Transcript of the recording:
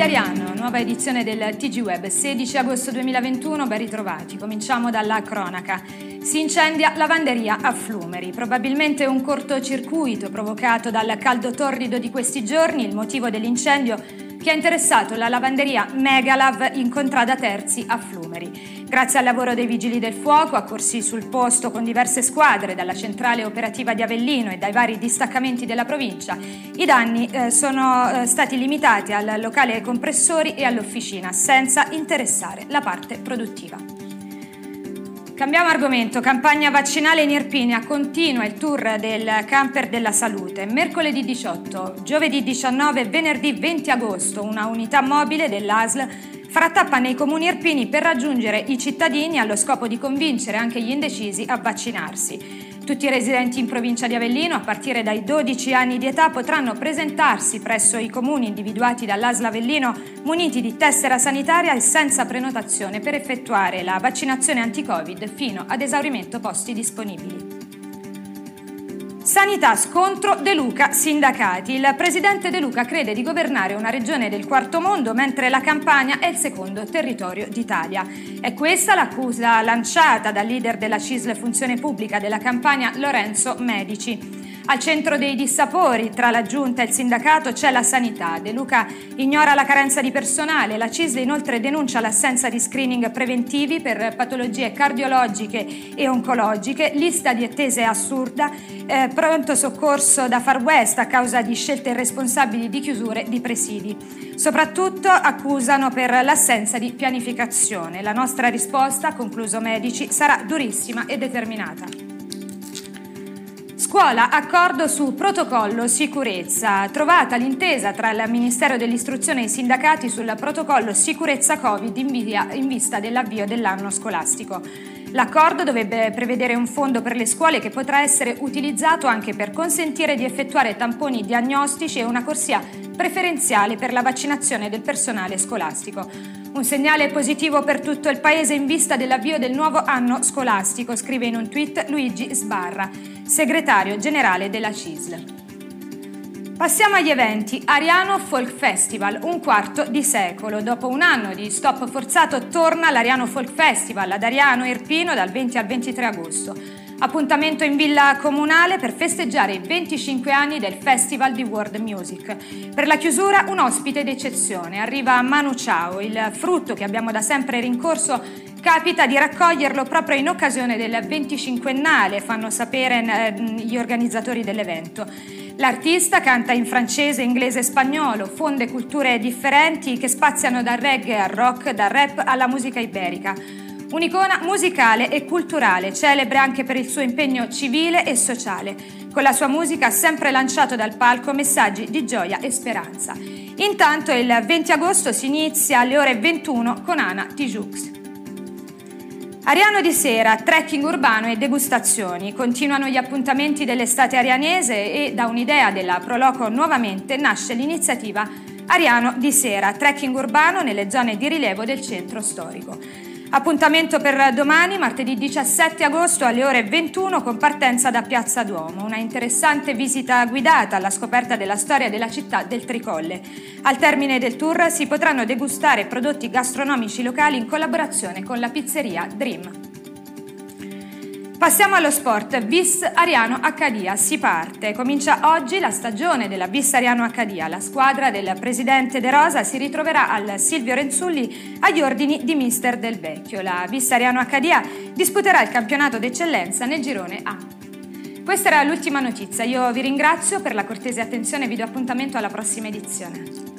Città di Ariano, nuova edizione del TG Web, 16 agosto 2021, ben ritrovati. Cominciamo dalla cronaca. Si incendia lavanderia a Flumeri, probabilmente un cortocircuito provocato dal caldo torrido di questi giorni, il motivo dell'incendio che ha interessato la lavanderia Megalav in Contrada Terzi a Flumeri. Grazie al lavoro dei vigili del fuoco, accorsi sul posto con diverse squadre dalla centrale operativa di Avellino e dai vari distaccamenti della provincia, i danni eh, sono eh, stati limitati al locale compressori e all'officina, senza interessare la parte produttiva. Cambiamo argomento, campagna vaccinale in Irpinia, continua il tour del camper della salute. Mercoledì 18, giovedì 19 e venerdì 20 agosto una unità mobile dell'ASL farà tappa nei comuni irpini per raggiungere i cittadini allo scopo di convincere anche gli indecisi a vaccinarsi. Tutti i residenti in provincia di Avellino, a partire dai 12 anni di età, potranno presentarsi presso i comuni individuati dall'ASL Avellino muniti di tessera sanitaria e senza prenotazione per effettuare la vaccinazione anti-Covid fino ad esaurimento posti disponibili. Sanità scontro De Luca sindacati. Il presidente De Luca crede di governare una regione del quarto mondo mentre la Campania è il secondo territorio d'Italia. È questa l'accusa lanciata dal leader della CISL Funzione Pubblica della Campania Lorenzo Medici. Al centro dei dissapori tra la giunta e il sindacato c'è la sanità. De Luca ignora la carenza di personale. La CISL inoltre denuncia l'assenza di screening preventivi per patologie cardiologiche e oncologiche, lista di attese assurda, eh, pronto soccorso da Far West a causa di scelte irresponsabili di chiusure di presidi. Soprattutto accusano per l'assenza di pianificazione. La nostra risposta, concluso Medici, sarà durissima e determinata. Scuola, accordo su protocollo sicurezza. Trovata l'intesa tra il Ministero dell'Istruzione e i sindacati sul protocollo sicurezza Covid in, via, in vista dell'avvio dell'anno scolastico. L'accordo dovrebbe prevedere un fondo per le scuole che potrà essere utilizzato anche per consentire di effettuare tamponi diagnostici e una corsia preferenziale per la vaccinazione del personale scolastico. Un segnale positivo per tutto il Paese in vista dell'avvio del nuovo anno scolastico, scrive in un tweet Luigi Sbarra, segretario generale della CISL. Passiamo agli eventi. Ariano Folk Festival, un quarto di secolo. Dopo un anno di stop forzato torna l'Ariano Folk Festival ad Ariano Irpino dal 20 al 23 agosto. Appuntamento in villa comunale per festeggiare i 25 anni del Festival di World Music. Per la chiusura un ospite d'eccezione. Arriva Manu Ciao, il frutto che abbiamo da sempre rincorso capita di raccoglierlo proprio in occasione del 25ennale, fanno sapere eh, gli organizzatori dell'evento. L'artista canta in francese, inglese e spagnolo, fonde culture differenti che spaziano dal reggae al rock, dal rap alla musica iberica. Un'icona musicale e culturale, celebre anche per il suo impegno civile e sociale. Con la sua musica ha sempre lanciato dal palco messaggi di gioia e speranza. Intanto il 20 agosto si inizia alle ore 21 con Ana Tijux. Ariano di sera, trekking urbano e degustazioni. Continuano gli appuntamenti dell'estate arianese e da un'idea della Proloco nuovamente nasce l'iniziativa Ariano di sera, trekking urbano nelle zone di rilievo del centro storico. Appuntamento per domani, martedì 17 agosto alle ore 21 con partenza da Piazza Duomo. Una interessante visita guidata alla scoperta della storia della città del Tricolle. Al termine del tour si potranno degustare prodotti gastronomici locali in collaborazione con la pizzeria Dream. Passiamo allo sport. Vis Ariano Accadia si parte. Comincia oggi la stagione della Vis Ariano Accadia. La squadra del presidente De Rosa si ritroverà al Silvio Renzulli agli ordini di mister Del Vecchio. La Vis Ariano Accadia disputerà il campionato d'eccellenza nel girone A. Questa era l'ultima notizia. Io vi ringrazio per la cortese attenzione e vi do appuntamento alla prossima edizione.